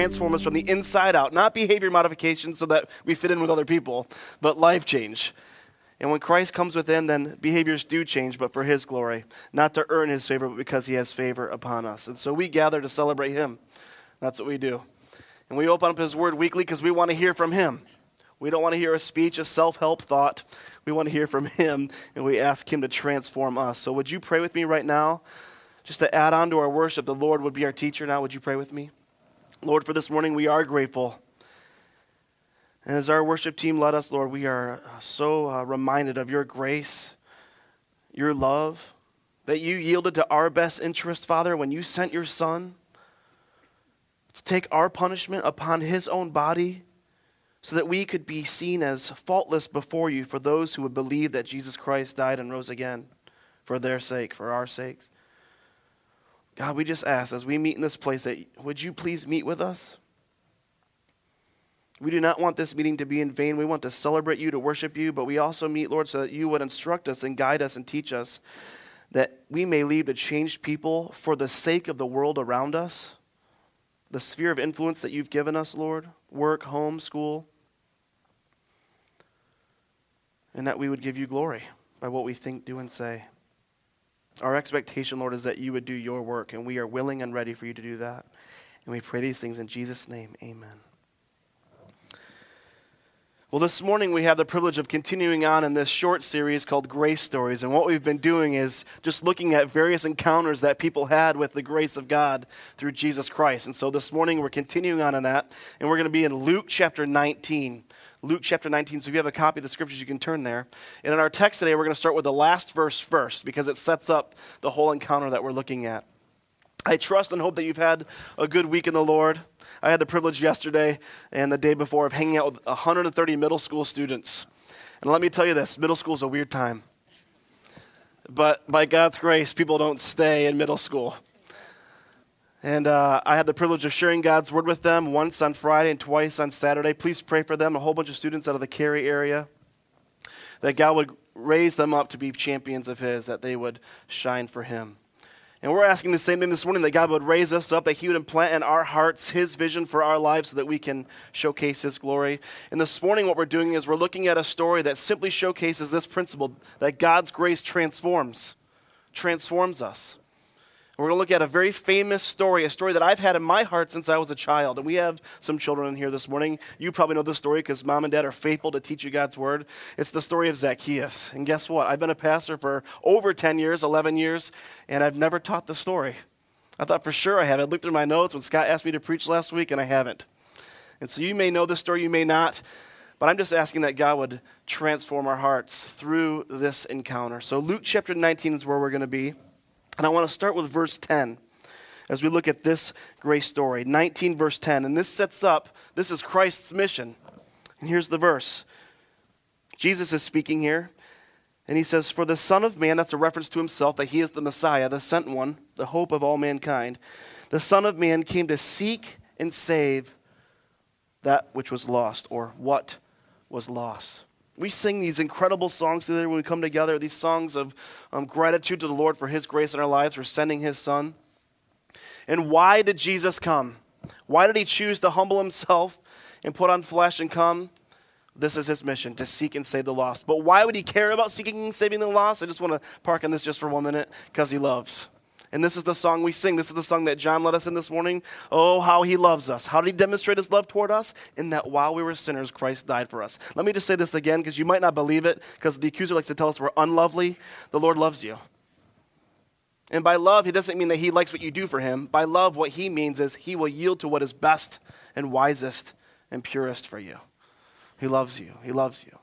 transform us from the inside out, not behavior modification so that we fit in with other people, but life change. And when Christ comes within, then behaviors do change, but for his glory, not to earn his favor, but because he has favor upon us. And so we gather to celebrate him. That's what we do. And we open up his word weekly because we want to hear from him. We don't want to hear a speech, a self help thought. We want to hear from him, and we ask him to transform us. So would you pray with me right now? Just to add on to our worship, the Lord would be our teacher now. Would you pray with me? Lord, for this morning, we are grateful. And as our worship team led us, Lord, we are so uh, reminded of your grace, your love, that you yielded to our best interest, Father, when you sent your Son to take our punishment upon his own body so that we could be seen as faultless before you for those who would believe that Jesus Christ died and rose again for their sake, for our sakes. God, we just ask as we meet in this place that would you please meet with us? We do not want this meeting to be in vain. We want to celebrate you, to worship you, but we also meet, Lord, so that you would instruct us and guide us and teach us that we may lead to changed people for the sake of the world around us, the sphere of influence that you've given us, Lord work, home, school, and that we would give you glory by what we think, do, and say. Our expectation, Lord, is that you would do your work, and we are willing and ready for you to do that. And we pray these things in Jesus' name. Amen. Well, this morning we have the privilege of continuing on in this short series called Grace Stories. And what we've been doing is just looking at various encounters that people had with the grace of God through Jesus Christ. And so this morning we're continuing on in that, and we're going to be in Luke chapter 19. Luke chapter 19. So if you have a copy of the scriptures, you can turn there. And in our text today, we're going to start with the last verse first because it sets up the whole encounter that we're looking at. I trust and hope that you've had a good week in the Lord. I had the privilege yesterday and the day before of hanging out with 130 middle school students. And let me tell you this middle school is a weird time. But by God's grace, people don't stay in middle school. And uh, I had the privilege of sharing God's word with them once on Friday and twice on Saturday. Please pray for them, a whole bunch of students out of the Cary area, that God would raise them up to be champions of His, that they would shine for Him. And we're asking the same thing this morning that God would raise us up, that He would implant in our hearts His vision for our lives so that we can showcase His glory. And this morning, what we're doing is we're looking at a story that simply showcases this principle that God's grace transforms, transforms us. We're going to look at a very famous story, a story that I've had in my heart since I was a child. And we have some children in here this morning. You probably know this story because mom and dad are faithful to teach you God's word. It's the story of Zacchaeus. And guess what? I've been a pastor for over 10 years, 11 years, and I've never taught the story. I thought for sure I have. I looked through my notes when Scott asked me to preach last week, and I haven't. And so you may know this story, you may not. But I'm just asking that God would transform our hearts through this encounter. So, Luke chapter 19 is where we're going to be. And I want to start with verse 10 as we look at this great story. 19, verse 10. And this sets up, this is Christ's mission. And here's the verse Jesus is speaking here. And he says, For the Son of Man, that's a reference to himself, that he is the Messiah, the sent one, the hope of all mankind. The Son of Man came to seek and save that which was lost, or what was lost. We sing these incredible songs together when we come together, these songs of um, gratitude to the Lord for His grace in our lives, for sending His Son. And why did Jesus come? Why did He choose to humble Himself and put on flesh and come? This is His mission, to seek and save the lost. But why would He care about seeking and saving the lost? I just want to park on this just for one minute because He loves. And this is the song we sing. This is the song that John led us in this morning. Oh, how he loves us. How did he demonstrate his love toward us? In that while we were sinners, Christ died for us. Let me just say this again because you might not believe it because the accuser likes to tell us we're unlovely. The Lord loves you. And by love, he doesn't mean that he likes what you do for him. By love, what he means is he will yield to what is best and wisest and purest for you. He loves you. He loves you.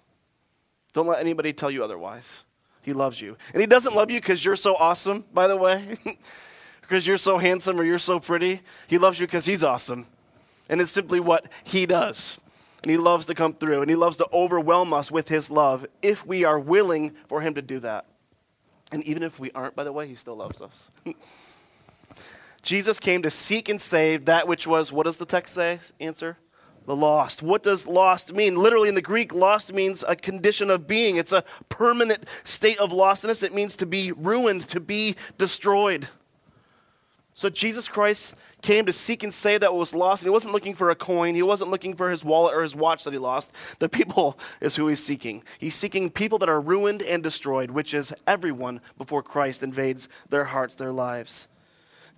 Don't let anybody tell you otherwise. He loves you. And He doesn't love you because you're so awesome, by the way, because you're so handsome or you're so pretty. He loves you because He's awesome. And it's simply what He does. And He loves to come through, and He loves to overwhelm us with His love if we are willing for Him to do that. And even if we aren't, by the way, He still loves us. Jesus came to seek and save that which was, what does the text say? Answer? The lost. What does lost mean? Literally in the Greek, lost means a condition of being. It's a permanent state of lostness. It means to be ruined, to be destroyed. So Jesus Christ came to seek and save that was lost, and he wasn't looking for a coin. He wasn't looking for his wallet or his watch that he lost. The people is who he's seeking. He's seeking people that are ruined and destroyed, which is everyone before Christ invades their hearts, their lives.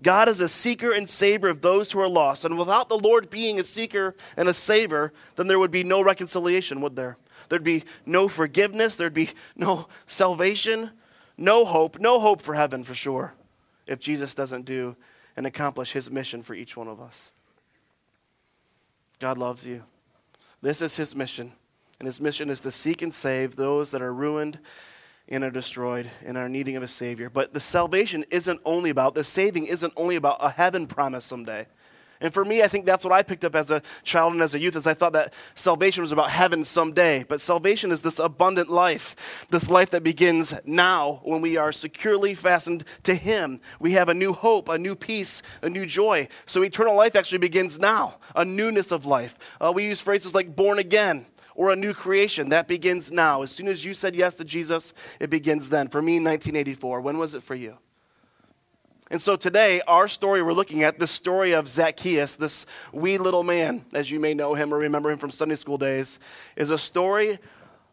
God is a seeker and saver of those who are lost. And without the Lord being a seeker and a saver, then there would be no reconciliation, would there? There'd be no forgiveness. There'd be no salvation, no hope, no hope for heaven for sure if Jesus doesn't do and accomplish his mission for each one of us. God loves you. This is his mission. And his mission is to seek and save those that are ruined and are destroyed and are needing of a Savior. But the salvation isn't only about, the saving isn't only about a heaven promise someday. And for me, I think that's what I picked up as a child and as a youth, as I thought that salvation was about heaven someday. But salvation is this abundant life, this life that begins now when we are securely fastened to Him. We have a new hope, a new peace, a new joy. So eternal life actually begins now, a newness of life. Uh, we use phrases like born again or a new creation. That begins now. As soon as you said yes to Jesus, it begins then. For me, 1984. When was it for you? And so today, our story we're looking at, the story of Zacchaeus, this wee little man, as you may know him or remember him from Sunday school days, is a story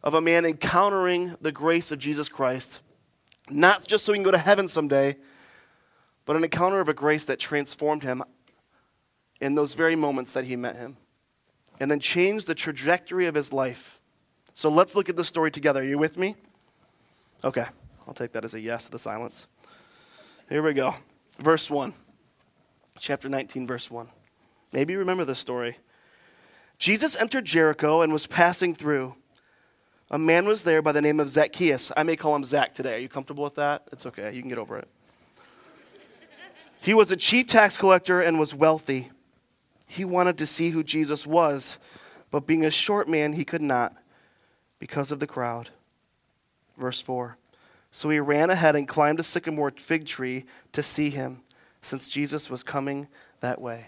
of a man encountering the grace of Jesus Christ, not just so he can go to heaven someday, but an encounter of a grace that transformed him in those very moments that he met him, and then changed the trajectory of his life. So let's look at the story together. Are you with me? Okay, I'll take that as a yes to the silence. Here we go. Verse 1. Chapter 19, verse 1. Maybe you remember this story. Jesus entered Jericho and was passing through. A man was there by the name of Zacchaeus. I may call him Zach today. Are you comfortable with that? It's okay. You can get over it. He was a chief tax collector and was wealthy. He wanted to see who Jesus was, but being a short man, he could not because of the crowd. Verse 4. So he ran ahead and climbed a sycamore fig tree to see him, since Jesus was coming that way.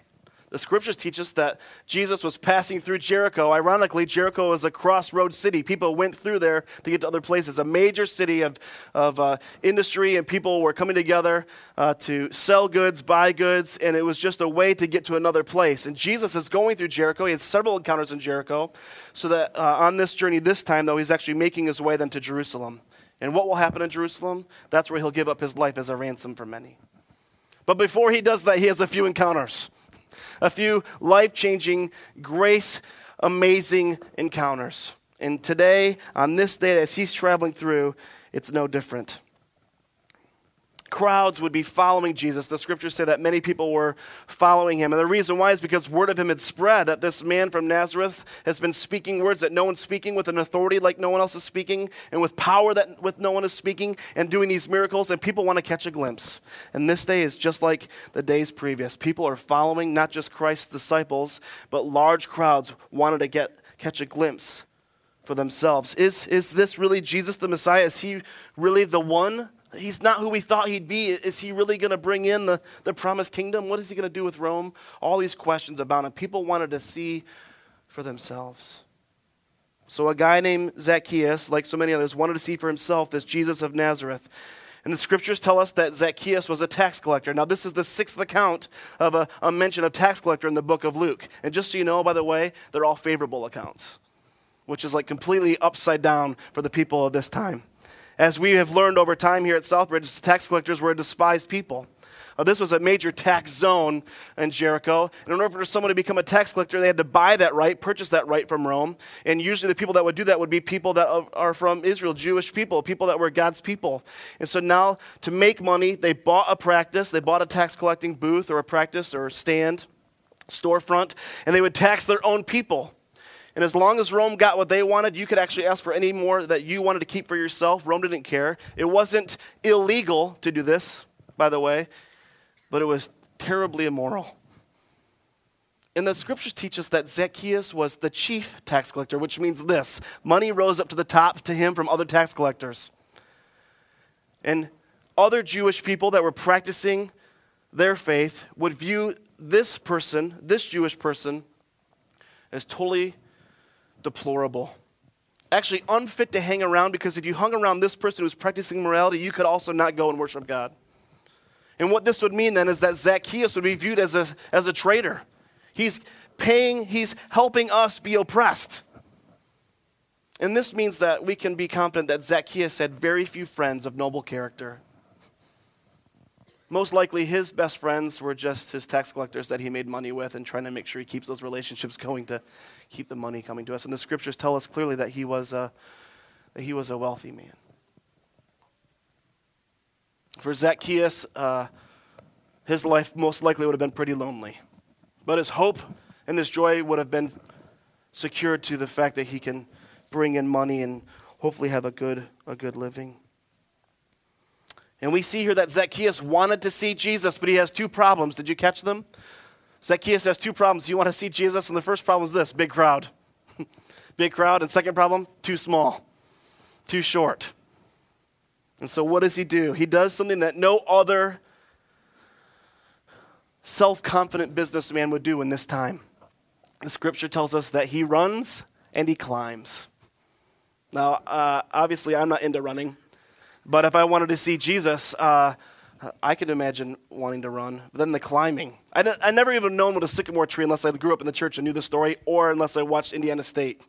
The scriptures teach us that Jesus was passing through Jericho. Ironically, Jericho is a crossroad city. People went through there to get to other places. A major city of, of uh, industry, and people were coming together uh, to sell goods, buy goods, and it was just a way to get to another place. And Jesus is going through Jericho. He had several encounters in Jericho. So that uh, on this journey, this time, though, he's actually making his way then to Jerusalem. And what will happen in Jerusalem? That's where he'll give up his life as a ransom for many. But before he does that, he has a few encounters, a few life changing, grace amazing encounters. And today, on this day, as he's traveling through, it's no different crowds would be following Jesus. The scriptures say that many people were following him. And the reason why is because word of him had spread that this man from Nazareth has been speaking words that no one's speaking with an authority like no one else is speaking and with power that with no one is speaking and doing these miracles and people want to catch a glimpse. And this day is just like the days previous. People are following not just Christ's disciples, but large crowds wanted to get catch a glimpse for themselves. Is is this really Jesus the Messiah? Is he really the one He's not who we thought he'd be. Is he really going to bring in the, the promised kingdom? What is he going to do with Rome? All these questions about him. People wanted to see for themselves. So, a guy named Zacchaeus, like so many others, wanted to see for himself this Jesus of Nazareth. And the scriptures tell us that Zacchaeus was a tax collector. Now, this is the sixth account of a, a mention of tax collector in the book of Luke. And just so you know, by the way, they're all favorable accounts, which is like completely upside down for the people of this time. As we have learned over time here at Southbridge, tax collectors were a despised people. Uh, this was a major tax zone in Jericho. And in order for someone to become a tax collector, they had to buy that right, purchase that right from Rome. And usually the people that would do that would be people that are from Israel, Jewish people, people that were God's people. And so now, to make money, they bought a practice, they bought a tax collecting booth or a practice or a stand, storefront, and they would tax their own people. And as long as Rome got what they wanted, you could actually ask for any more that you wanted to keep for yourself. Rome didn't care. It wasn't illegal to do this, by the way, but it was terribly immoral. And the scriptures teach us that Zacchaeus was the chief tax collector, which means this money rose up to the top to him from other tax collectors. And other Jewish people that were practicing their faith would view this person, this Jewish person, as totally deplorable. Actually, unfit to hang around because if you hung around this person who's practicing morality, you could also not go and worship God. And what this would mean then is that Zacchaeus would be viewed as a, as a traitor. He's paying, he's helping us be oppressed. And this means that we can be confident that Zacchaeus had very few friends of noble character. Most likely, his best friends were just his tax collectors that he made money with and trying to make sure he keeps those relationships going to keep the money coming to us. And the scriptures tell us clearly that he was a, that he was a wealthy man. For Zacchaeus, uh, his life most likely would have been pretty lonely. But his hope and his joy would have been secured to the fact that he can bring in money and hopefully have a good, a good living. And we see here that Zacchaeus wanted to see Jesus, but he has two problems. Did you catch them? Zacchaeus has two problems. You want to see Jesus, and the first problem is this big crowd. big crowd. And second problem, too small, too short. And so, what does he do? He does something that no other self confident businessman would do in this time. The scripture tells us that he runs and he climbs. Now, uh, obviously, I'm not into running, but if I wanted to see Jesus, uh, I could imagine wanting to run. But then the climbing. I, I never even known what a sycamore tree unless I grew up in the church and knew the story, or unless I watched Indiana State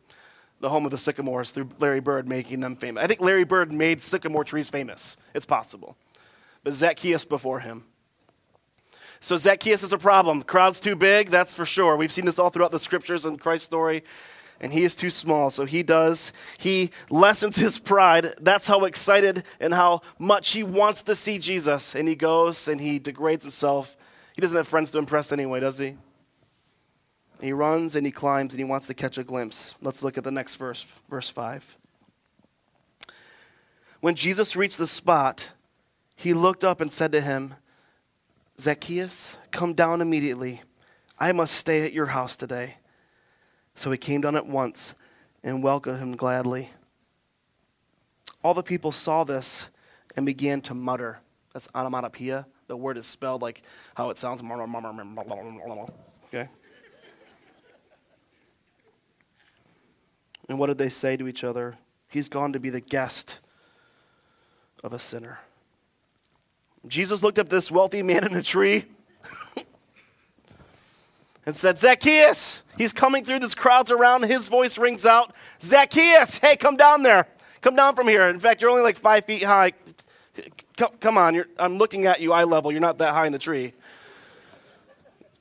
the home of the sycamores through Larry Bird making them famous. I think Larry Bird made sycamore trees famous. It's possible. But Zacchaeus before him. So Zacchaeus is a problem. Crowd's too big, that's for sure. We've seen this all throughout the scriptures and Christ's story. And he is too small, so he does. He lessens his pride. That's how excited and how much he wants to see Jesus. And he goes and he degrades himself. He doesn't have friends to impress anyway, does he? He runs and he climbs and he wants to catch a glimpse. Let's look at the next verse, verse 5. When Jesus reached the spot, he looked up and said to him, Zacchaeus, come down immediately. I must stay at your house today. So he came down at once and welcomed him gladly. All the people saw this and began to mutter. That's onomatopoeia. The word is spelled like how it sounds. Okay? And what did they say to each other? He's gone to be the guest of a sinner. Jesus looked up this wealthy man in a tree and said, Zacchaeus, he's coming through. This crowd's around. His voice rings out, Zacchaeus, hey, come down there. Come down from here. In fact, you're only like five feet high. Come, come on, I'm looking at you eye level. You're not that high in the tree.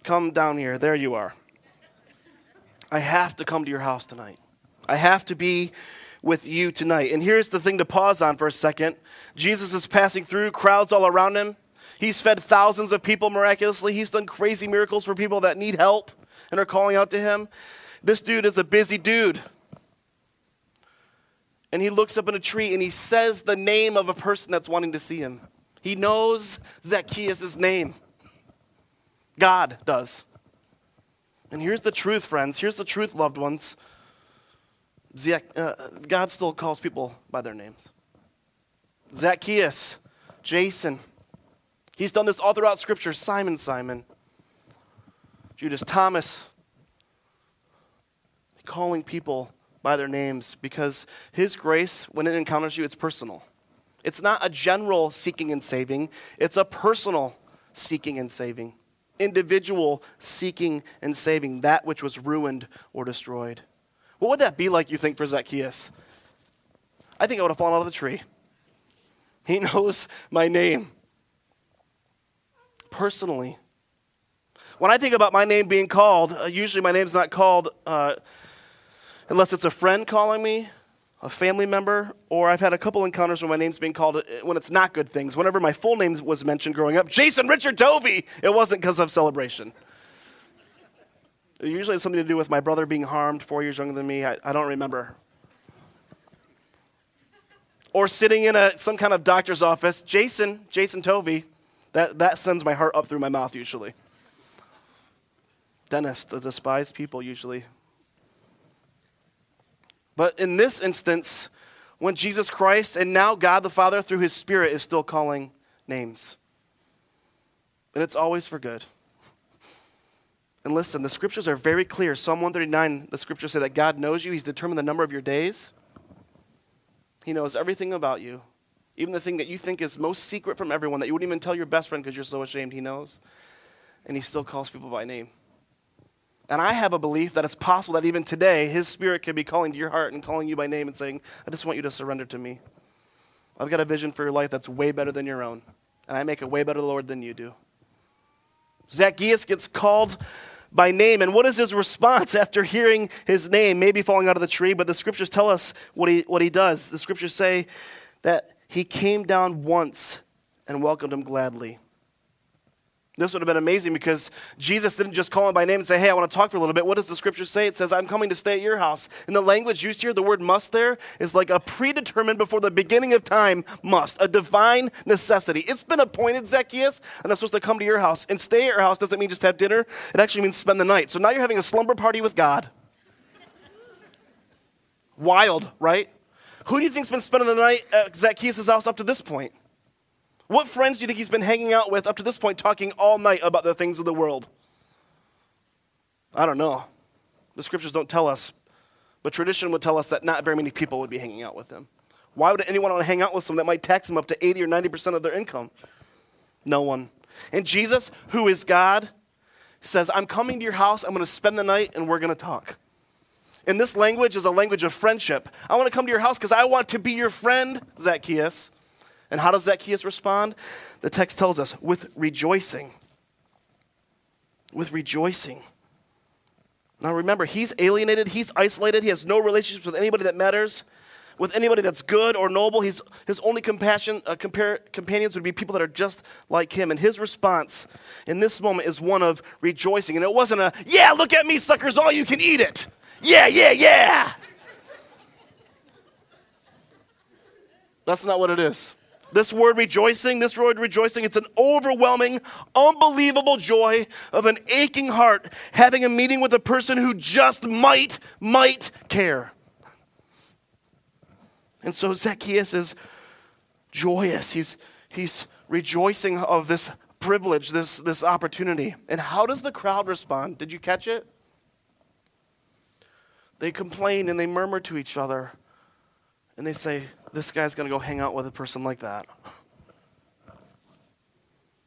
Come down here. There you are. I have to come to your house tonight. I have to be with you tonight. And here's the thing to pause on for a second Jesus is passing through, crowds all around him. He's fed thousands of people miraculously. He's done crazy miracles for people that need help and are calling out to him. This dude is a busy dude. And he looks up in a tree and he says the name of a person that's wanting to see him. He knows Zacchaeus' name. God does. And here's the truth, friends. Here's the truth, loved ones. Uh, God still calls people by their names. Zacchaeus, Jason. He's done this all throughout Scripture. Simon, Simon. Judas, Thomas. Calling people by their names because His grace, when it encounters you, it's personal. It's not a general seeking and saving, it's a personal seeking and saving. Individual seeking and saving that which was ruined or destroyed. What would that be like, you think, for Zacchaeus? I think I would have fallen out of the tree. He knows my name personally. When I think about my name being called, uh, usually my name's not called uh, unless it's a friend calling me, a family member, or I've had a couple encounters when my name's being called uh, when it's not good things. Whenever my full name was mentioned growing up, Jason Richard Tovey, it wasn't because of celebration. It usually it's something to do with my brother being harmed, four years younger than me. I, I don't remember. Or sitting in a, some kind of doctor's office, Jason, Jason Tovey, that, that sends my heart up through my mouth usually. Dentist, the despised people usually. But in this instance, when Jesus Christ and now God the Father through his Spirit is still calling names, and it's always for good. And listen, the scriptures are very clear. Psalm 139, the scriptures say that God knows you, He's determined the number of your days. He knows everything about you. Even the thing that you think is most secret from everyone, that you wouldn't even tell your best friend because you're so ashamed he knows. And he still calls people by name. And I have a belief that it's possible that even today, his spirit could be calling to your heart and calling you by name and saying, I just want you to surrender to me. I've got a vision for your life that's way better than your own. And I make it way better, Lord, than you do. Zacchaeus gets called by name. And what is his response after hearing his name, maybe falling out of the tree? But the scriptures tell us what he, what he does. The scriptures say that he came down once and welcomed him gladly. This would have been amazing because Jesus didn't just call him by name and say, Hey, I want to talk for a little bit. What does the scripture say? It says, I'm coming to stay at your house. In the language used here, the word must there is like a predetermined before the beginning of time must, a divine necessity. It's been appointed, Zacchaeus, and I'm supposed to come to your house. And stay at your house doesn't mean just have dinner, it actually means spend the night. So now you're having a slumber party with God. Wild, right? Who do you think's been spending the night at Zacchaeus' house up to this point? What friends do you think he's been hanging out with up to this point, talking all night about the things of the world? I don't know. The scriptures don't tell us, but tradition would tell us that not very many people would be hanging out with him. Why would anyone want to hang out with someone that might tax them up to 80 or 90% of their income? No one. And Jesus, who is God, says, I'm coming to your house, I'm going to spend the night, and we're going to talk. And this language is a language of friendship. I want to come to your house because I want to be your friend, Zacchaeus. And how does Zacchaeus respond? The text tells us with rejoicing. With rejoicing. Now remember, he's alienated, he's isolated, he has no relationships with anybody that matters, with anybody that's good or noble. He's, his only compassion, uh, compare, companions would be people that are just like him. And his response in this moment is one of rejoicing. And it wasn't a, yeah, look at me, suckers, all you can eat it. Yeah, yeah, yeah. That's not what it is. This word rejoicing, this word rejoicing, it's an overwhelming, unbelievable joy of an aching heart having a meeting with a person who just might, might care. And so Zacchaeus is joyous. He's, he's rejoicing of this privilege, this, this opportunity. And how does the crowd respond? Did you catch it? They complain and they murmur to each other. And they say, this guy's going to go hang out with a person like that.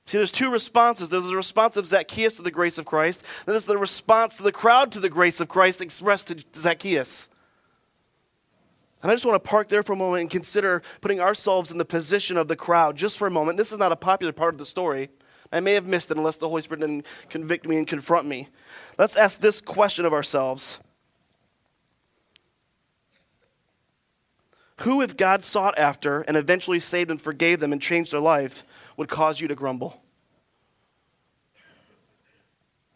See, there's two responses. There's the response of Zacchaeus to the grace of Christ, then there's the response to the crowd to the grace of Christ expressed to Zacchaeus. And I just want to park there for a moment and consider putting ourselves in the position of the crowd just for a moment. This is not a popular part of the story. I may have missed it unless the Holy Spirit didn't convict me and confront me. Let's ask this question of ourselves Who, if God sought after and eventually saved and forgave them and changed their life, would cause you to grumble?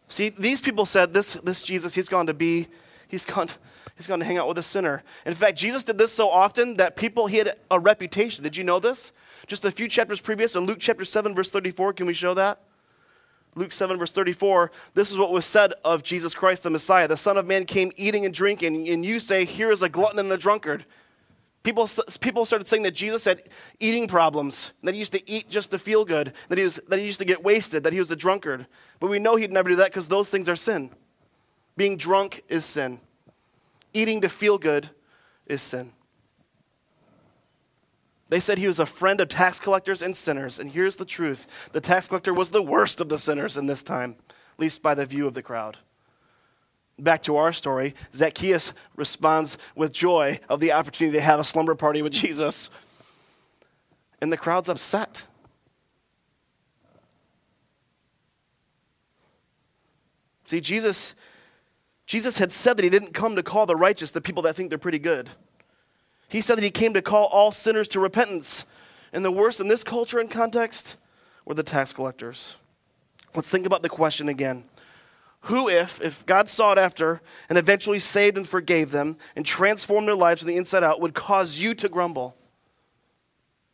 See, these people said, this, this Jesus, he's gone to be, he's gone, he's gone to hang out with a sinner. In fact, Jesus did this so often that people, he had a reputation. Did you know this? Just a few chapters previous, in Luke chapter 7, verse 34, can we show that? Luke 7, verse 34, this is what was said of Jesus Christ, the Messiah. The Son of Man came eating and drinking, and you say, Here is a glutton and a drunkard People, people started saying that Jesus had eating problems, that he used to eat just to feel good, that he, was, that he used to get wasted, that he was a drunkard. But we know he'd never do that because those things are sin. Being drunk is sin, eating to feel good is sin. They said he was a friend of tax collectors and sinners. And here's the truth the tax collector was the worst of the sinners in this time, at least by the view of the crowd. Back to our story, Zacchaeus responds with joy of the opportunity to have a slumber party with Jesus. And the crowd's upset. See, Jesus, Jesus had said that he didn't come to call the righteous, the people that think they're pretty good. He said that he came to call all sinners to repentance. And the worst in this culture and context were the tax collectors. Let's think about the question again. Who, if, if God sought after and eventually saved and forgave them and transformed their lives from the inside out, would cause you to grumble?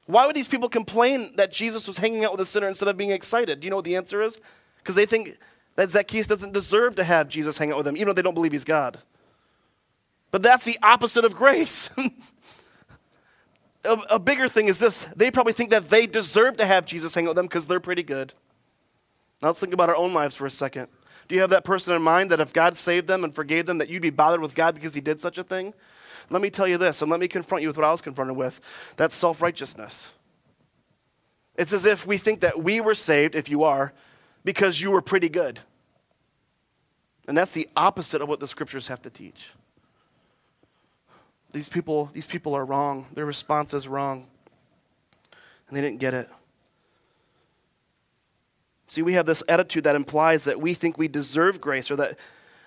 Why would these people complain that Jesus was hanging out with a sinner instead of being excited? Do you know what the answer is? Because they think that Zacchaeus doesn't deserve to have Jesus hang out with them, even though they don't believe he's God. But that's the opposite of grace. a, a, bigger thing is this they probably think that they deserve to have Jesus hang out with them because they're pretty good. Now let's think about our own lives for a second. Do you have that person in mind that if God saved them and forgave them, that you'd be bothered with God because he did such a thing? Let me tell you this, and let me confront you with what I was confronted with. That's self righteousness. It's as if we think that we were saved, if you are, because you were pretty good. And that's the opposite of what the scriptures have to teach. These people, these people are wrong. Their response is wrong. And they didn't get it. See, we have this attitude that implies that we think we deserve grace or that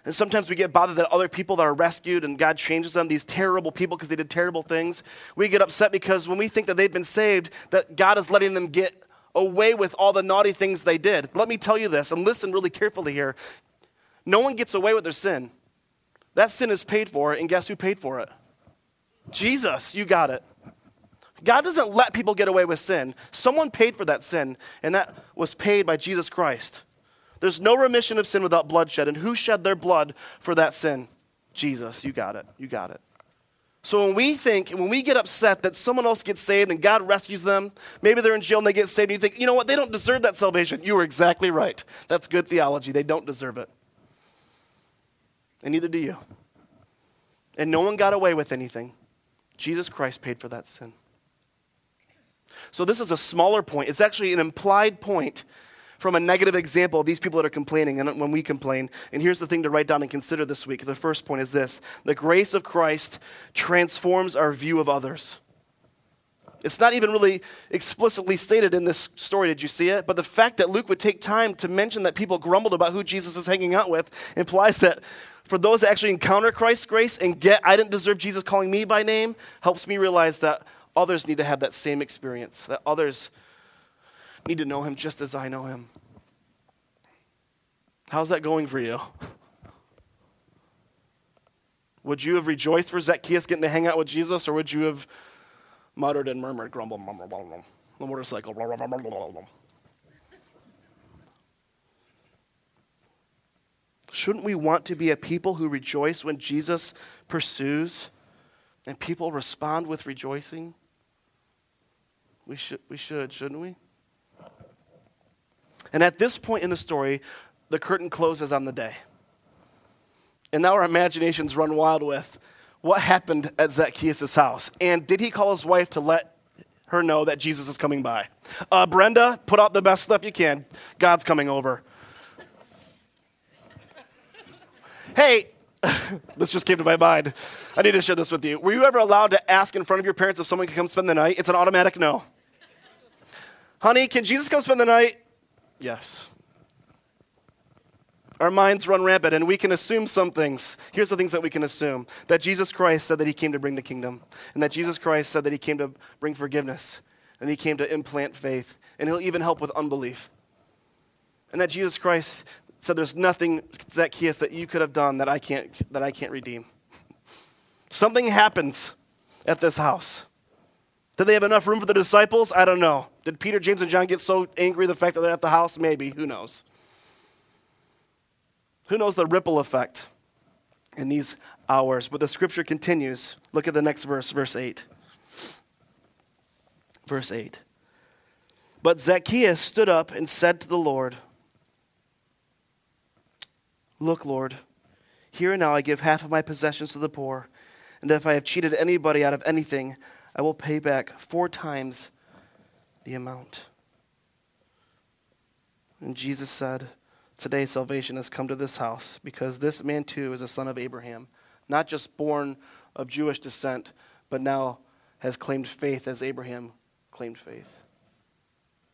and sometimes we get bothered that other people that are rescued and God changes them, these terrible people because they did terrible things. We get upset because when we think that they've been saved, that God is letting them get away with all the naughty things they did. Let me tell you this, and listen really carefully here. No one gets away with their sin. That sin is paid for, and guess who paid for it? Jesus, you got it. God doesn't let people get away with sin. Someone paid for that sin, and that was paid by Jesus Christ. There's no remission of sin without bloodshed. And who shed their blood for that sin? Jesus. You got it. You got it. So when we think, when we get upset that someone else gets saved and God rescues them, maybe they're in jail and they get saved, and you think, you know what, they don't deserve that salvation. You were exactly right. That's good theology. They don't deserve it. And neither do you. And no one got away with anything. Jesus Christ paid for that sin. So this is a smaller point. It's actually an implied point from a negative example of these people that are complaining and when we complain. And here's the thing to write down and consider this week. The first point is this the grace of Christ transforms our view of others. It's not even really explicitly stated in this story. Did you see it? But the fact that Luke would take time to mention that people grumbled about who Jesus is hanging out with implies that for those that actually encounter Christ's grace and get, I didn't deserve Jesus calling me by name, helps me realize that others need to have that same experience, that others need to know him just as I know him. How's that going for you? Would you have rejoiced for Zacchaeus getting to hang out with Jesus, or would you have muttered and murmured, mumble, blah, blah, the motorcycle, blah, blah, blah. Shouldn't we want to be a people who rejoice when Jesus pursues and people respond with rejoicing? We should, we should, shouldn't we? And at this point in the story, the curtain closes on the day. And now our imaginations run wild with what happened at Zacchaeus' house. And did he call his wife to let her know that Jesus is coming by? Uh, Brenda, put out the best stuff you can. God's coming over. hey, this just came to my mind. I need to share this with you. Were you ever allowed to ask in front of your parents if someone could come spend the night? It's an automatic no. Honey, can Jesus come spend the night? Yes. Our minds run rampant and we can assume some things. Here's the things that we can assume that Jesus Christ said that he came to bring the kingdom, and that Jesus Christ said that he came to bring forgiveness, and he came to implant faith, and he'll even help with unbelief. And that Jesus Christ said there's nothing, Zacchaeus, that you could have done that I can't, that I can't redeem. Something happens at this house. Did they have enough room for the disciples? I don't know. Did Peter, James, and John get so angry the fact that they're at the house? Maybe. Who knows? Who knows the ripple effect in these hours? But the scripture continues. Look at the next verse, verse 8. Verse 8. But Zacchaeus stood up and said to the Lord, Look, Lord, here and now I give half of my possessions to the poor, and if I have cheated anybody out of anything, I will pay back four times the amount. And Jesus said, Today salvation has come to this house because this man too is a son of Abraham, not just born of Jewish descent, but now has claimed faith as Abraham claimed faith.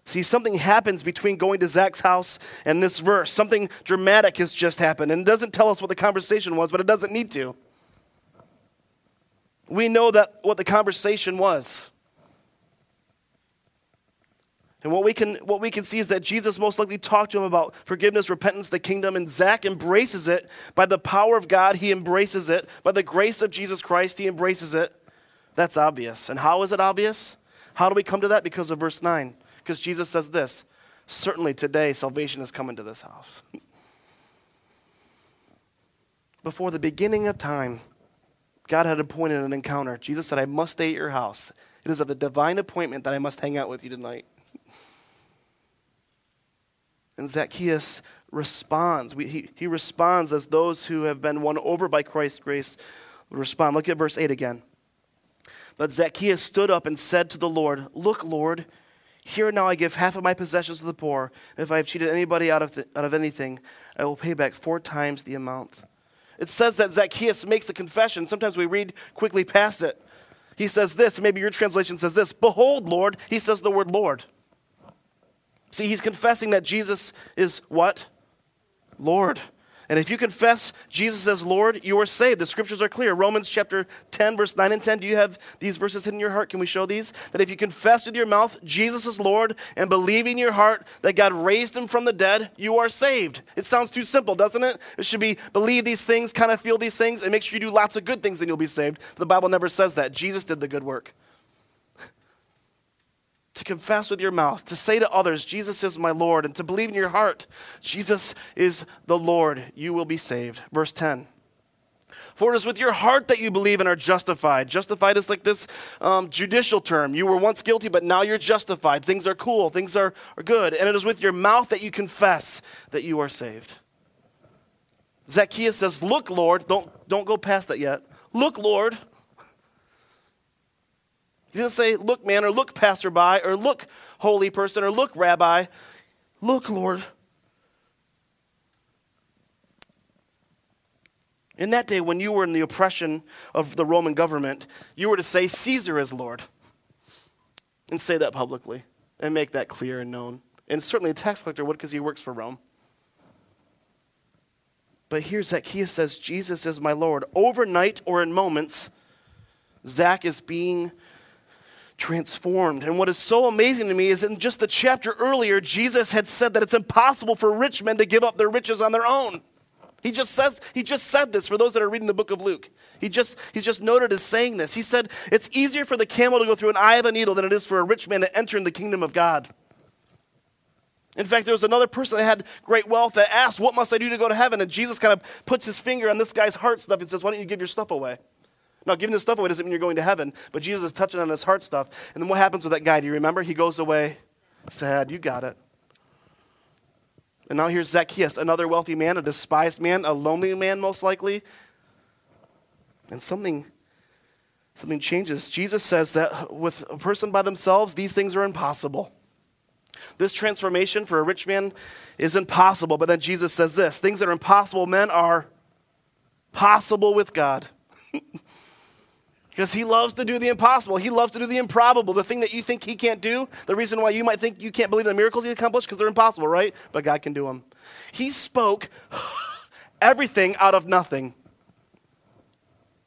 See, something happens between going to Zach's house and this verse. Something dramatic has just happened. And it doesn't tell us what the conversation was, but it doesn't need to we know that what the conversation was. And what we can what we can see is that Jesus most likely talked to him about forgiveness, repentance, the kingdom, and Zach embraces it by the power of God. He embraces it by the grace of Jesus Christ. He embraces it. That's obvious. And how is it obvious? How do we come to that? Because of verse nine. Because Jesus says this: Certainly today salvation has come into this house. Before the beginning of time, God had appointed an encounter. Jesus said, I must stay at your house. It is of a divine appointment that I must hang out with you tonight. And Zacchaeus responds. We, he, he responds as those who have been won over by Christ's grace respond. Look at verse 8 again. But Zacchaeus stood up and said to the Lord, Look, Lord, Here now I give half of my possessions to the poor. And if I have cheated anybody out of, the, out of anything, I will pay back four times the amount. It says that Zacchaeus makes a confession. Sometimes we read quickly past it. He says this, maybe your translation says this Behold, Lord. He says the word Lord. See, he's confessing that Jesus is what? Lord. And if you confess Jesus as Lord, you are saved. The scriptures are clear. Romans chapter 10, verse 9 and 10. Do you have these verses hidden in your heart? Can we show these? That if you confess with your mouth Jesus is Lord and believe in your heart that God raised him from the dead, you are saved. It sounds too simple, doesn't it? It should be believe these things, kind of feel these things, and make sure you do lots of good things and you'll be saved. But the Bible never says that. Jesus did the good work to confess with your mouth, to say to others, Jesus is my Lord, and to believe in your heart, Jesus is the Lord, you will be saved. Verse 10. For it is with your heart that you believe and are justified. Justified is like this um, judicial term. You were once guilty, but now you're justified. Things are cool, things are, are good. And it is with your mouth that you confess that you are saved. Zacchaeus says, Look, Lord, don't, don't go past that yet. Look, Lord, he doesn't say, Look, man, or look, passerby, or look, holy person, or look, rabbi. Look, Lord. In that day, when you were in the oppression of the Roman government, you were to say, Caesar is Lord. And say that publicly and make that clear and known. And certainly a tax collector would because he works for Rome. But here Zacchaeus says, Jesus is my Lord. Overnight or in moments, Zach is being transformed. And what is so amazing to me is in just the chapter earlier, Jesus had said that it's impossible for rich men to give up their riches on their own. He just says he just said this for those that are reading the book of Luke. He just he's just noted as saying this. He said it's easier for the camel to go through an eye of a needle than it is for a rich man to enter in the kingdom of God. In fact, there was another person that had great wealth that asked, What must I do to go to heaven? And Jesus kind of puts his finger on this guy's heart stuff and says, Why don't you give your stuff away? Now, giving this stuff away doesn't mean you're going to heaven, but Jesus is touching on his heart stuff. And then what happens with that guy? Do you remember? He goes away sad. You got it. And now here's Zacchaeus, another wealthy man, a despised man, a lonely man, most likely. And something, something changes. Jesus says that with a person by themselves, these things are impossible. This transformation for a rich man is impossible. But then Jesus says this things that are impossible, men, are possible with God. Because he loves to do the impossible. He loves to do the improbable. The thing that you think he can't do, the reason why you might think you can't believe the miracles he accomplished, because they're impossible, right? But God can do them. He spoke everything out of nothing.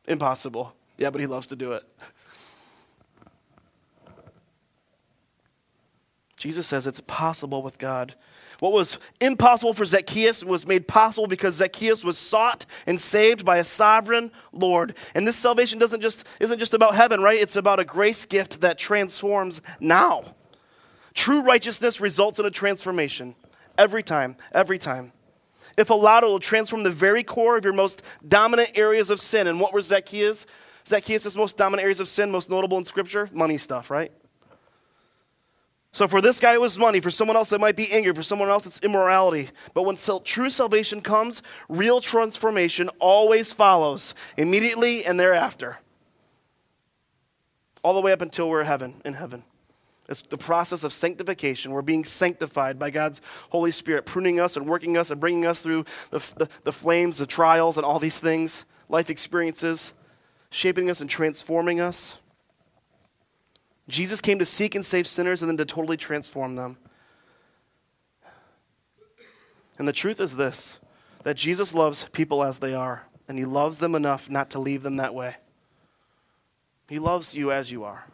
Impossible. Yeah, but he loves to do it. Jesus says it's possible with God. What was impossible for Zacchaeus was made possible because Zacchaeus was sought and saved by a sovereign Lord. And this salvation doesn't just, isn't just about heaven, right? It's about a grace gift that transforms now. True righteousness results in a transformation every time, every time. If allowed, it will transform the very core of your most dominant areas of sin. And what were Zacchaeus? Zacchaeus' most dominant areas of sin, most notable in Scripture? Money stuff, right? So for this guy, it was money. For someone else, it might be anger. For someone else, it's immorality. But when true salvation comes, real transformation always follows immediately and thereafter. All the way up until we're heaven, in heaven. It's the process of sanctification. We're being sanctified by God's Holy Spirit, pruning us and working us and bringing us through the, the, the flames, the trials, and all these things, life experiences, shaping us and transforming us. Jesus came to seek and save sinners and then to totally transform them. And the truth is this that Jesus loves people as they are, and he loves them enough not to leave them that way. He loves you as you are.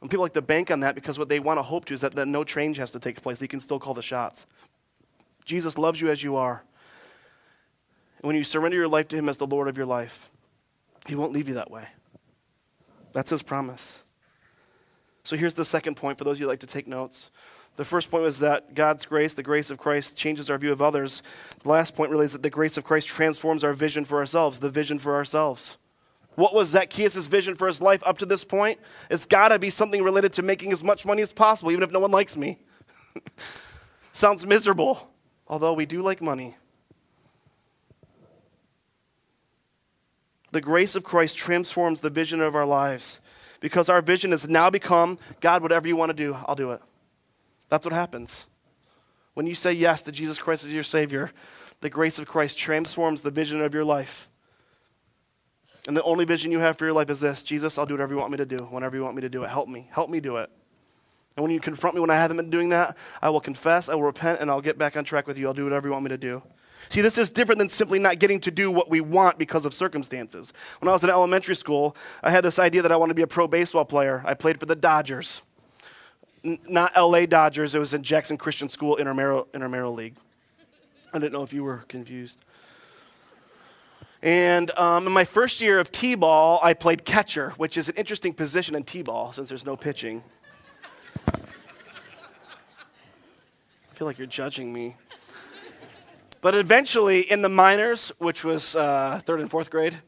And people like to bank on that because what they want to hope to is that, that no change has to take place. They can still call the shots. Jesus loves you as you are. And when you surrender your life to him as the Lord of your life, he won't leave you that way. That's his promise. So here's the second point for those of you who like to take notes. The first point was that God's grace, the grace of Christ, changes our view of others. The last point really is that the grace of Christ transforms our vision for ourselves, the vision for ourselves. What was Zacchaeus' vision for his life up to this point? It's got to be something related to making as much money as possible, even if no one likes me. Sounds miserable, although we do like money. The grace of Christ transforms the vision of our lives because our vision has now become God, whatever you want to do, I'll do it. That's what happens. When you say yes to Jesus Christ as your Savior, the grace of Christ transforms the vision of your life. And the only vision you have for your life is this Jesus, I'll do whatever you want me to do, whenever you want me to do it. Help me. Help me do it. And when you confront me when I haven't been doing that, I will confess, I will repent, and I'll get back on track with you. I'll do whatever you want me to do. See, this is different than simply not getting to do what we want because of circumstances. When I was in elementary school, I had this idea that I wanted to be a pro baseball player. I played for the Dodgers. N- not LA Dodgers, it was in Jackson Christian School Intramural, Intramural League. I didn't know if you were confused. And um, in my first year of T ball, I played catcher, which is an interesting position in T ball since there's no pitching. I feel like you're judging me. But eventually, in the minors, which was uh, third and fourth grade,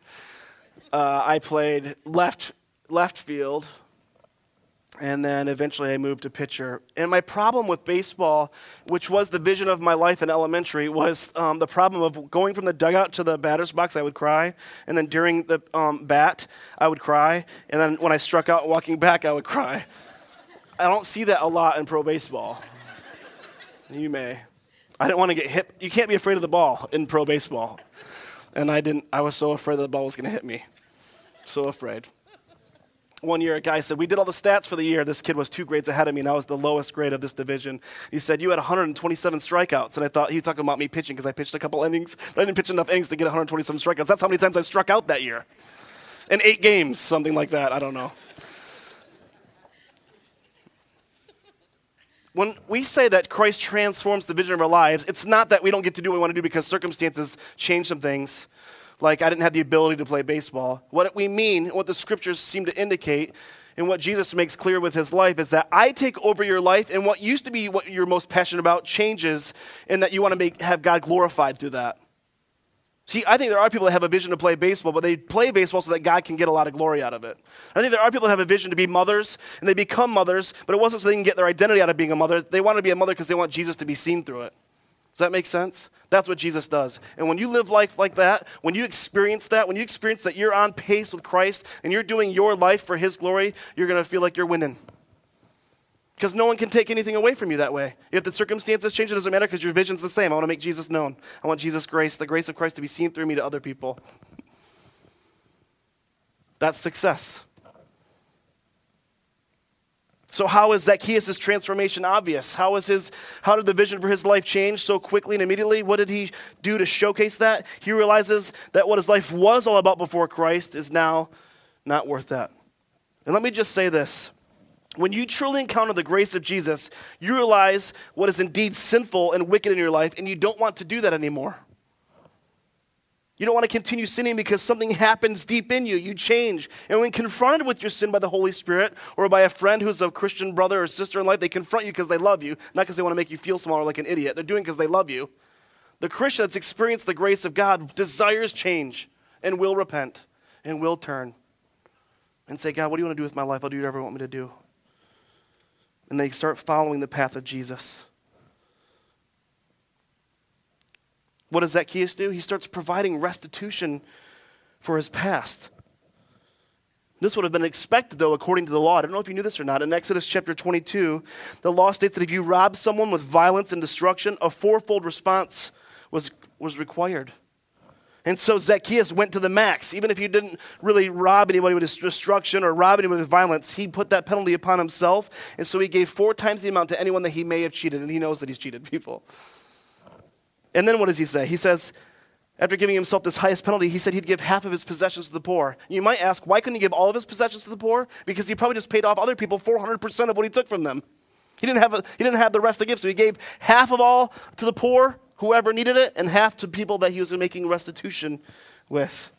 uh, I played left, left field. And then eventually I moved to pitcher. And my problem with baseball, which was the vision of my life in elementary, was um, the problem of going from the dugout to the batter's box, I would cry. And then during the um, bat, I would cry. And then when I struck out walking back, I would cry. I don't see that a lot in pro baseball. You may. I didn't want to get hit. You can't be afraid of the ball in pro baseball. And I didn't, I was so afraid that the ball was going to hit me. So afraid. One year, a guy said, We did all the stats for the year. This kid was two grades ahead of me, and I was the lowest grade of this division. He said, You had 127 strikeouts. And I thought he was talking about me pitching because I pitched a couple innings, but I didn't pitch enough innings to get 127 strikeouts. That's how many times I struck out that year. In eight games, something like that. I don't know. When we say that Christ transforms the vision of our lives, it's not that we don't get to do what we want to do because circumstances change some things. Like I didn't have the ability to play baseball. What we mean, what the scriptures seem to indicate, and what Jesus makes clear with his life is that I take over your life, and what used to be what you're most passionate about changes, and that you want to make, have God glorified through that. See, I think there are people that have a vision to play baseball, but they play baseball so that God can get a lot of glory out of it. I think there are people that have a vision to be mothers, and they become mothers, but it wasn't so they can get their identity out of being a mother. They want to be a mother because they want Jesus to be seen through it. Does that make sense? That's what Jesus does. And when you live life like that, when you experience that, when you experience that you're on pace with Christ and you're doing your life for His glory, you're going to feel like you're winning. Because no one can take anything away from you that way. If the circumstances change, it doesn't matter because your vision's the same. I want to make Jesus known. I want Jesus' grace, the grace of Christ, to be seen through me to other people. That's success. So, how is Zacchaeus' transformation obvious? How, is his, how did the vision for his life change so quickly and immediately? What did he do to showcase that? He realizes that what his life was all about before Christ is now not worth that. And let me just say this when you truly encounter the grace of Jesus, you realize what is indeed sinful and wicked in your life, and you don't want to do that anymore. You don't want to continue sinning because something happens deep in you. You change. And when confronted with your sin by the Holy Spirit or by a friend who's a Christian brother or sister in life, they confront you because they love you, not because they want to make you feel small or like an idiot. They're doing because they love you. The Christian that's experienced the grace of God desires change and will repent and will turn and say, God, what do you want to do with my life? I'll do whatever you want me to do and they start following the path of Jesus. What does Zacchaeus do? He starts providing restitution for his past. This would have been expected, though, according to the law. I don't know if you knew this or not. In Exodus chapter 22, the law states that if you rob someone with violence and destruction, a fourfold response was, was required. And so Zacchaeus went to the max. Even if he didn't really rob anybody with destruction or rob anybody with violence, he put that penalty upon himself. And so he gave four times the amount to anyone that he may have cheated. And he knows that he's cheated people. And then what does he say? He says, after giving himself this highest penalty, he said he'd give half of his possessions to the poor. You might ask, why couldn't he give all of his possessions to the poor? Because he probably just paid off other people 400% of what he took from them. He didn't have, a, he didn't have the rest to give, so he gave half of all to the poor whoever needed it and half to people that he was making restitution with.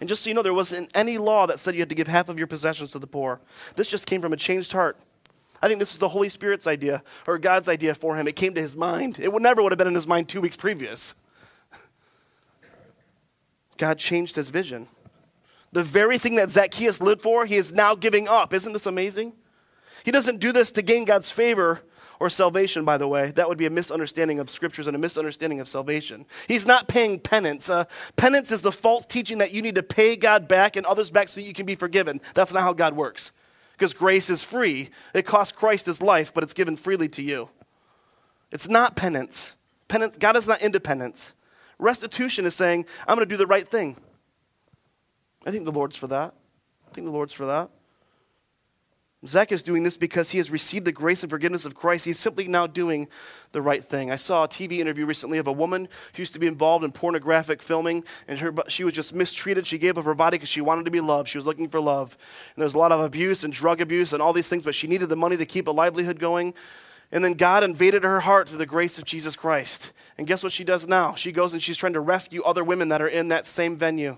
And just so you know, there wasn't any law that said you had to give half of your possessions to the poor. This just came from a changed heart. I think this was the Holy Spirit's idea, or God's idea for him. It came to his mind. It would never would have been in his mind two weeks previous. God changed his vision. The very thing that Zacchaeus lived for, he is now giving up. Isn't this amazing? He doesn't do this to gain God's favor or salvation, by the way. That would be a misunderstanding of scriptures and a misunderstanding of salvation. He's not paying penance. Uh, penance is the false teaching that you need to pay God back and others back so you can be forgiven. That's not how God works. Because grace is free. It cost Christ his life, but it's given freely to you. It's not penance. Penance God is not independence. Restitution is saying, I'm going to do the right thing. I think the Lord's for that. I think the Lord's for that. Zach is doing this because he has received the grace and forgiveness of Christ. He's simply now doing the right thing. I saw a TV interview recently of a woman who used to be involved in pornographic filming, and her, she was just mistreated. She gave up her body because she wanted to be loved. She was looking for love. And there was a lot of abuse and drug abuse and all these things, but she needed the money to keep a livelihood going. And then God invaded her heart through the grace of Jesus Christ. And guess what she does now? She goes and she's trying to rescue other women that are in that same venue.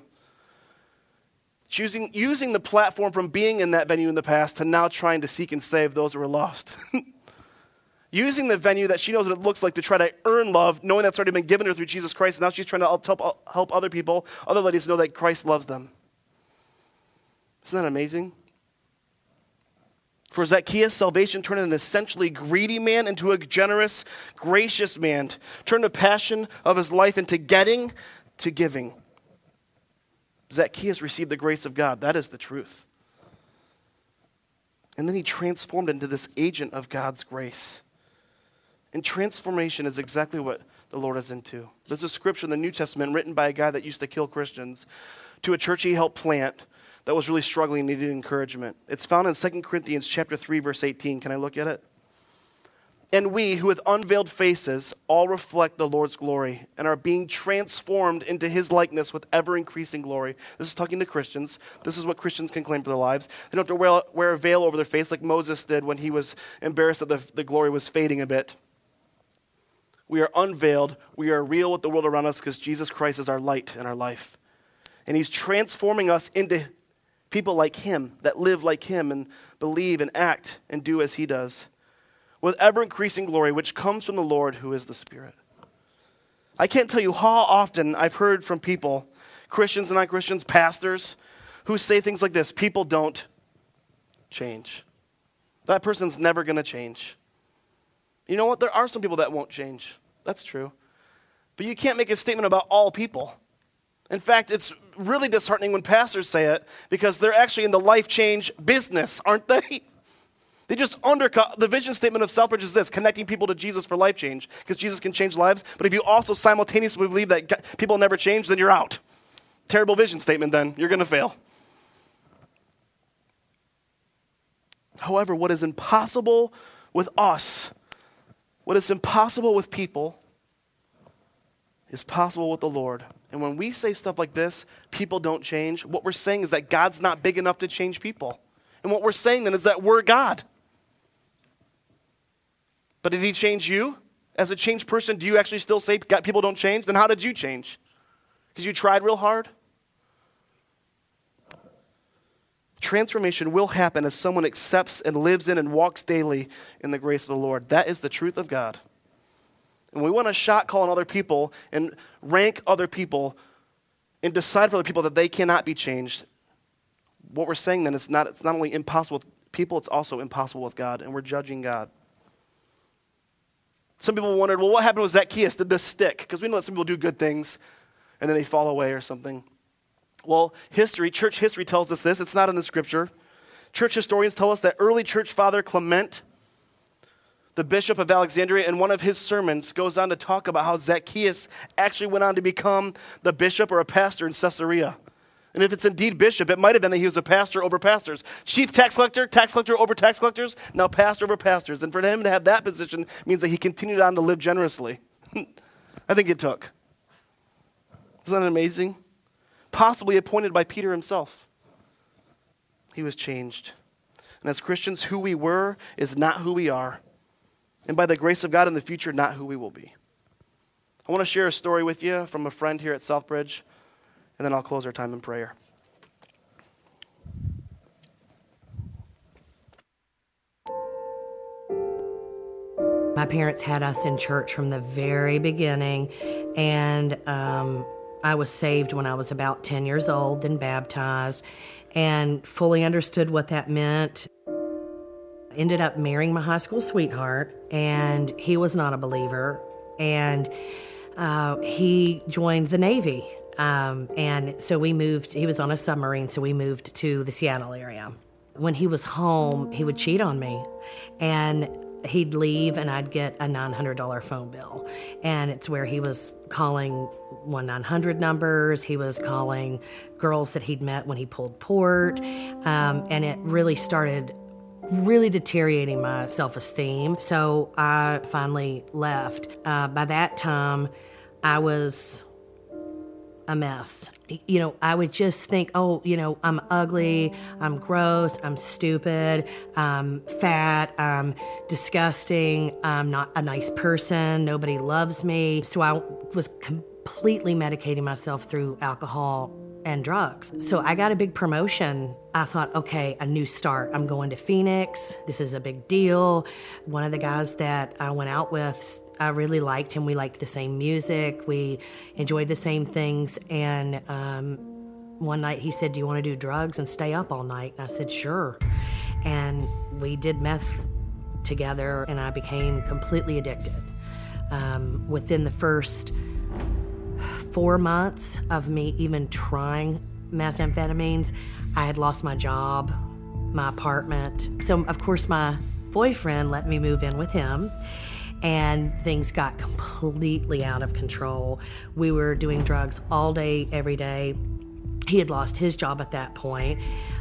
Choosing, using the platform from being in that venue in the past to now trying to seek and save those who are lost. using the venue that she knows what it looks like to try to earn love, knowing that's already been given her through Jesus Christ. Now she's trying to help, help other people, other ladies know that Christ loves them. Isn't that amazing? For Zacchaeus, salvation turned an essentially greedy man into a generous, gracious man, turned the passion of his life into getting to giving. Zacchaeus received the grace of God. That is the truth. And then he transformed into this agent of God's grace. And transformation is exactly what the Lord is into. There's a scripture in the New Testament written by a guy that used to kill Christians to a church he helped plant that was really struggling and needed encouragement. It's found in 2 Corinthians chapter 3 verse 18. Can I look at it? And we, who with unveiled faces all reflect the Lord's glory and are being transformed into his likeness with ever increasing glory. This is talking to Christians. This is what Christians can claim for their lives. They don't have to wear, wear a veil over their face like Moses did when he was embarrassed that the, the glory was fading a bit. We are unveiled. We are real with the world around us because Jesus Christ is our light and our life. And he's transforming us into people like him that live like him and believe and act and do as he does with ever increasing glory, which comes from the Lord who is the Spirit. I can't tell you how often I've heard from people, Christians and non Christians, pastors, who say things like this people don't change. That person's never going to change. You know what? There are some people that won't change. That's true. But you can't make a statement about all people. In fact, it's really disheartening when pastors say it because they're actually in the life change business, aren't they? They just undercut the vision statement of Southbridge is this connecting people to Jesus for life change, because Jesus can change lives. But if you also simultaneously believe that people never change, then you're out. Terrible vision statement, then. You're going to fail. However, what is impossible with us, what is impossible with people, is possible with the Lord. And when we say stuff like this, people don't change, what we're saying is that God's not big enough to change people. And what we're saying then is that we're God. But did he change you? As a changed person, do you actually still say people don't change? Then how did you change? Because you tried real hard? Transformation will happen as someone accepts and lives in and walks daily in the grace of the Lord. That is the truth of God. And we want to shot call on other people and rank other people and decide for other people that they cannot be changed. What we're saying then is not, it's not only impossible with people, it's also impossible with God, and we're judging God. Some people wondered, well, what happened with Zacchaeus? Did this stick? Because we know that some people do good things and then they fall away or something. Well, history, church history tells us this. It's not in the scripture. Church historians tell us that early church father Clement, the bishop of Alexandria, in one of his sermons goes on to talk about how Zacchaeus actually went on to become the bishop or a pastor in Caesarea. And if it's indeed bishop, it might have been that he was a pastor over pastors. Chief tax collector, tax collector over tax collectors, now pastor over pastors. And for him to have that position means that he continued on to live generously. I think it took. Isn't that amazing? Possibly appointed by Peter himself. He was changed. And as Christians, who we were is not who we are. And by the grace of God in the future, not who we will be. I want to share a story with you from a friend here at Southbridge and then I'll close our time in prayer. My parents had us in church from the very beginning, and um, I was saved when I was about 10 years old, then baptized, and fully understood what that meant. ended up marrying my high school sweetheart, and he was not a believer. And uh, he joined the Navy. Um, and so we moved, he was on a submarine, so we moved to the Seattle area. When he was home, he would cheat on me. And he'd leave and I'd get a $900 phone bill. And it's where he was calling 1 900 numbers. He was calling girls that he'd met when he pulled port. Um, and it really started really deteriorating my self esteem. So I finally left. Uh, by that time, I was a mess. You know, I would just think, oh, you know, I'm ugly, I'm gross, I'm stupid, I'm fat, I'm disgusting, I'm not a nice person, nobody loves me. So I was completely medicating myself through alcohol and drugs. So I got a big promotion. I thought, okay, a new start. I'm going to Phoenix. This is a big deal. One of the guys that I went out with, I really liked him. We liked the same music, we enjoyed the same things. And um, one night he said, Do you want to do drugs and stay up all night? And I said, Sure. And we did meth together, and I became completely addicted. Um, within the first four months of me even trying methamphetamines, I had lost my job, my apartment. So, of course, my boyfriend let me move in with him, and things got completely out of control. We were doing drugs all day, every day. He had lost his job at that point,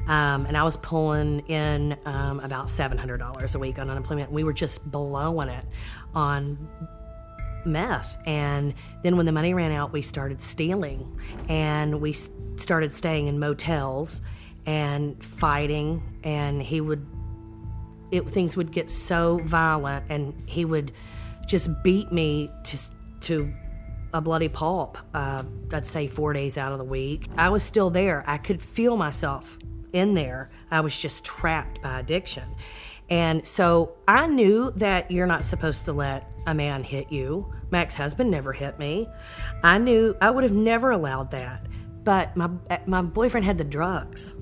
um, and I was pulling in um, about $700 a week on unemployment. We were just blowing it on meth. And then when the money ran out, we started stealing and we started staying in motels and fighting. And he would, it, things would get so violent and he would just beat me to, to a bloody pulp. Uh, I'd say four days out of the week. I was still there. I could feel myself in there. I was just trapped by addiction. And so I knew that you're not supposed to let a man hit you. My ex husband never hit me. I knew I would have never allowed that. But my, my boyfriend had the drugs.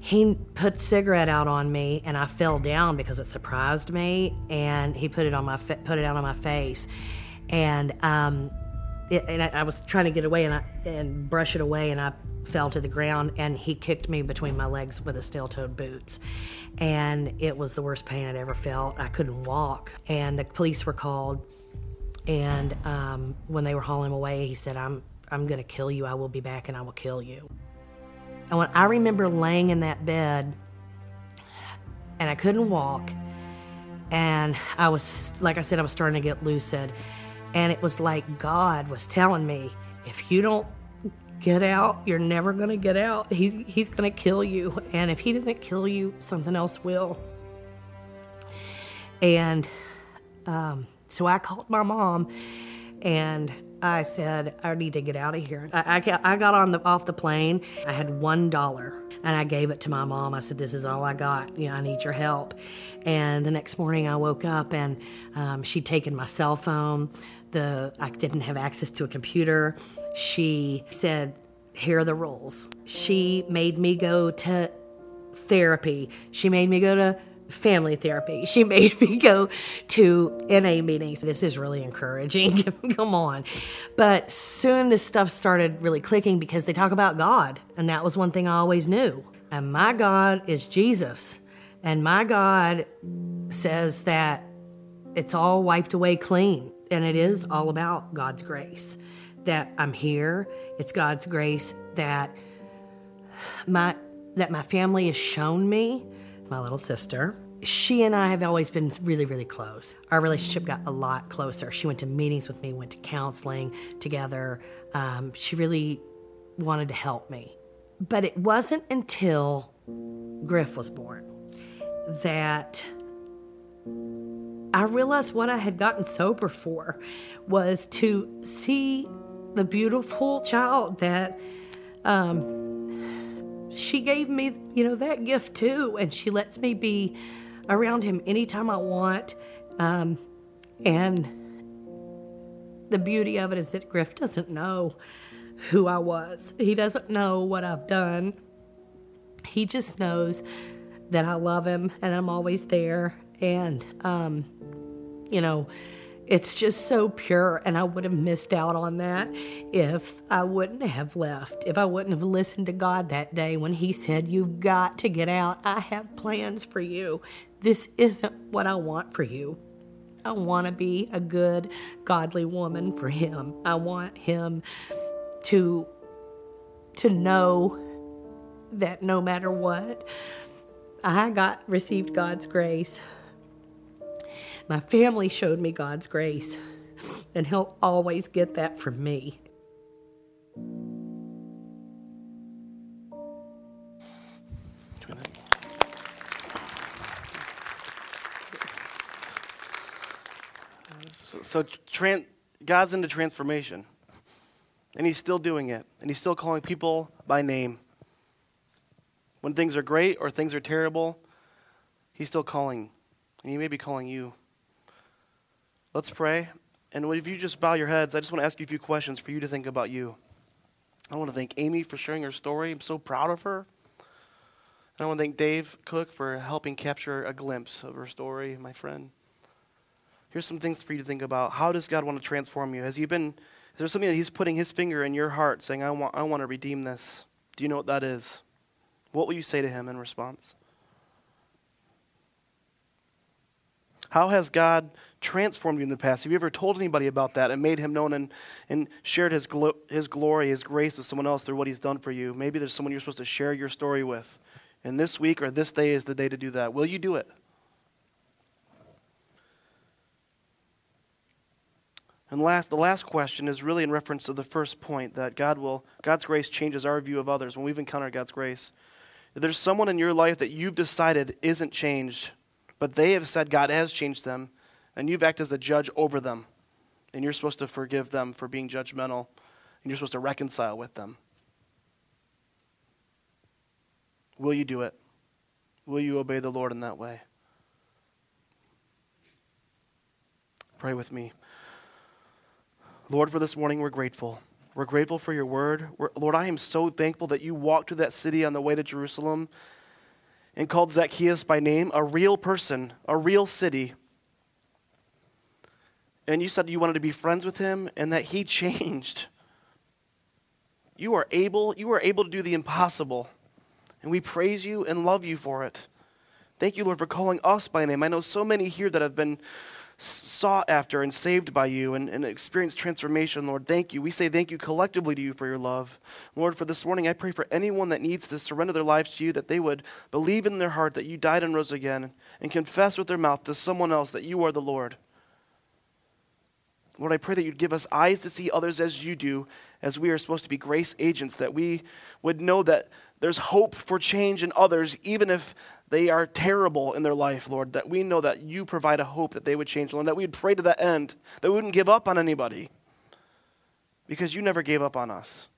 He put cigarette out on me, and I fell down because it surprised me. And he put it on my put it out on my face, and um, it, and I, I was trying to get away and I and brush it away, and I fell to the ground and he kicked me between my legs with his steel-toed boots. And it was the worst pain i'd ever felt. I couldn't walk. And the police were called. And um, when they were hauling him away he said i'm i'm going to kill you. I will be back and i will kill you and when i remember laying in that bed and i couldn't walk and i was like i said i was starting to get lucid and it was like god was telling me if you don't get out. You're never going to get out. He's, he's going to kill you. And if he doesn't kill you, something else will. And um, so I called my mom and I said, I need to get out of here. I, I, I got on the, off the plane. I had one dollar and I gave it to my mom. I said, This is all I got. You know, I need your help. And the next morning I woke up and um, she'd taken my cell phone. The I didn't have access to a computer. She said, Here are the rules. She made me go to therapy. She made me go to family therapy. She made me go to NA meetings. This is really encouraging. Come on. But soon this stuff started really clicking because they talk about God. And that was one thing I always knew. And my God is Jesus. And my God says that it's all wiped away clean. And it is all about God's grace. That I'm here. It's God's grace that my that my family has shown me my little sister. She and I have always been really, really close. Our relationship got a lot closer. She went to meetings with me, went to counseling together. Um, she really wanted to help me. But it wasn't until Griff was born that I realized what I had gotten sober for was to see the beautiful child that um, she gave me, you know, that gift too. And she lets me be around him anytime I want. Um, and the beauty of it is that Griff doesn't know who I was, he doesn't know what I've done. He just knows that I love him and I'm always there And, um, you know, it's just so pure, and I would have missed out on that if I wouldn't have left, if I wouldn't have listened to God that day when He said, You've got to get out. I have plans for you. This isn't what I want for you. I want to be a good, godly woman for Him. I want Him to, to know that no matter what, I got received God's grace. My family showed me God's grace, and He'll always get that from me. So, so tran- God's into transformation, and He's still doing it, and He's still calling people by name. When things are great or things are terrible, He's still calling, and He may be calling you. Let's pray. And if you just bow your heads, I just want to ask you a few questions for you to think about you. I want to thank Amy for sharing her story. I'm so proud of her. And I want to thank Dave Cook for helping capture a glimpse of her story, my friend. Here's some things for you to think about. How does God want to transform you? Has He been, is there something that He's putting His finger in your heart saying, I want, I want to redeem this? Do you know what that is? What will you say to Him in response? How has God transformed you in the past? Have you ever told anybody about that and made him known and, and shared his, glo- his glory, his grace with someone else through what he's done for you? Maybe there's someone you're supposed to share your story with. And this week or this day is the day to do that. Will you do it? And last, the last question is really in reference to the first point that God will, God's grace changes our view of others when we've encountered God's grace. If there's someone in your life that you've decided isn't changed, but they have said God has changed them, and you've acted as a judge over them. And you're supposed to forgive them for being judgmental, and you're supposed to reconcile with them. Will you do it? Will you obey the Lord in that way? Pray with me. Lord, for this morning, we're grateful. We're grateful for your word. We're, Lord, I am so thankful that you walked to that city on the way to Jerusalem and called Zacchaeus by name, a real person, a real city. And you said you wanted to be friends with him and that he changed. You are able, you are able to do the impossible. And we praise you and love you for it. Thank you, Lord, for calling us by name. I know so many here that have been sought after and saved by you and, and experienced transformation, Lord. Thank you. We say thank you collectively to you for your love. Lord, for this morning, I pray for anyone that needs to surrender their lives to you, that they would believe in their heart that you died and rose again and confess with their mouth to someone else that you are the Lord. Lord, I pray that you'd give us eyes to see others as you do, as we are supposed to be grace agents, that we would know that there's hope for change in others, even if they are terrible in their life, Lord, that we know that you provide a hope that they would change, Lord, that we'd pray to that end, that we wouldn't give up on anybody because you never gave up on us.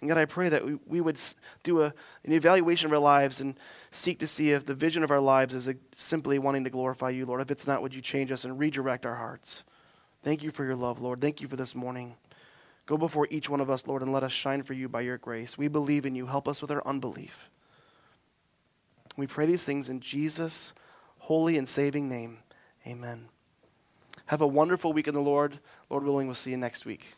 And God, I pray that we, we would do a, an evaluation of our lives and seek to see if the vision of our lives is simply wanting to glorify you, Lord. If it's not, would you change us and redirect our hearts? Thank you for your love, Lord. Thank you for this morning. Go before each one of us, Lord, and let us shine for you by your grace. We believe in you. Help us with our unbelief. We pray these things in Jesus' holy and saving name. Amen. Have a wonderful week in the Lord. Lord willing, we'll see you next week.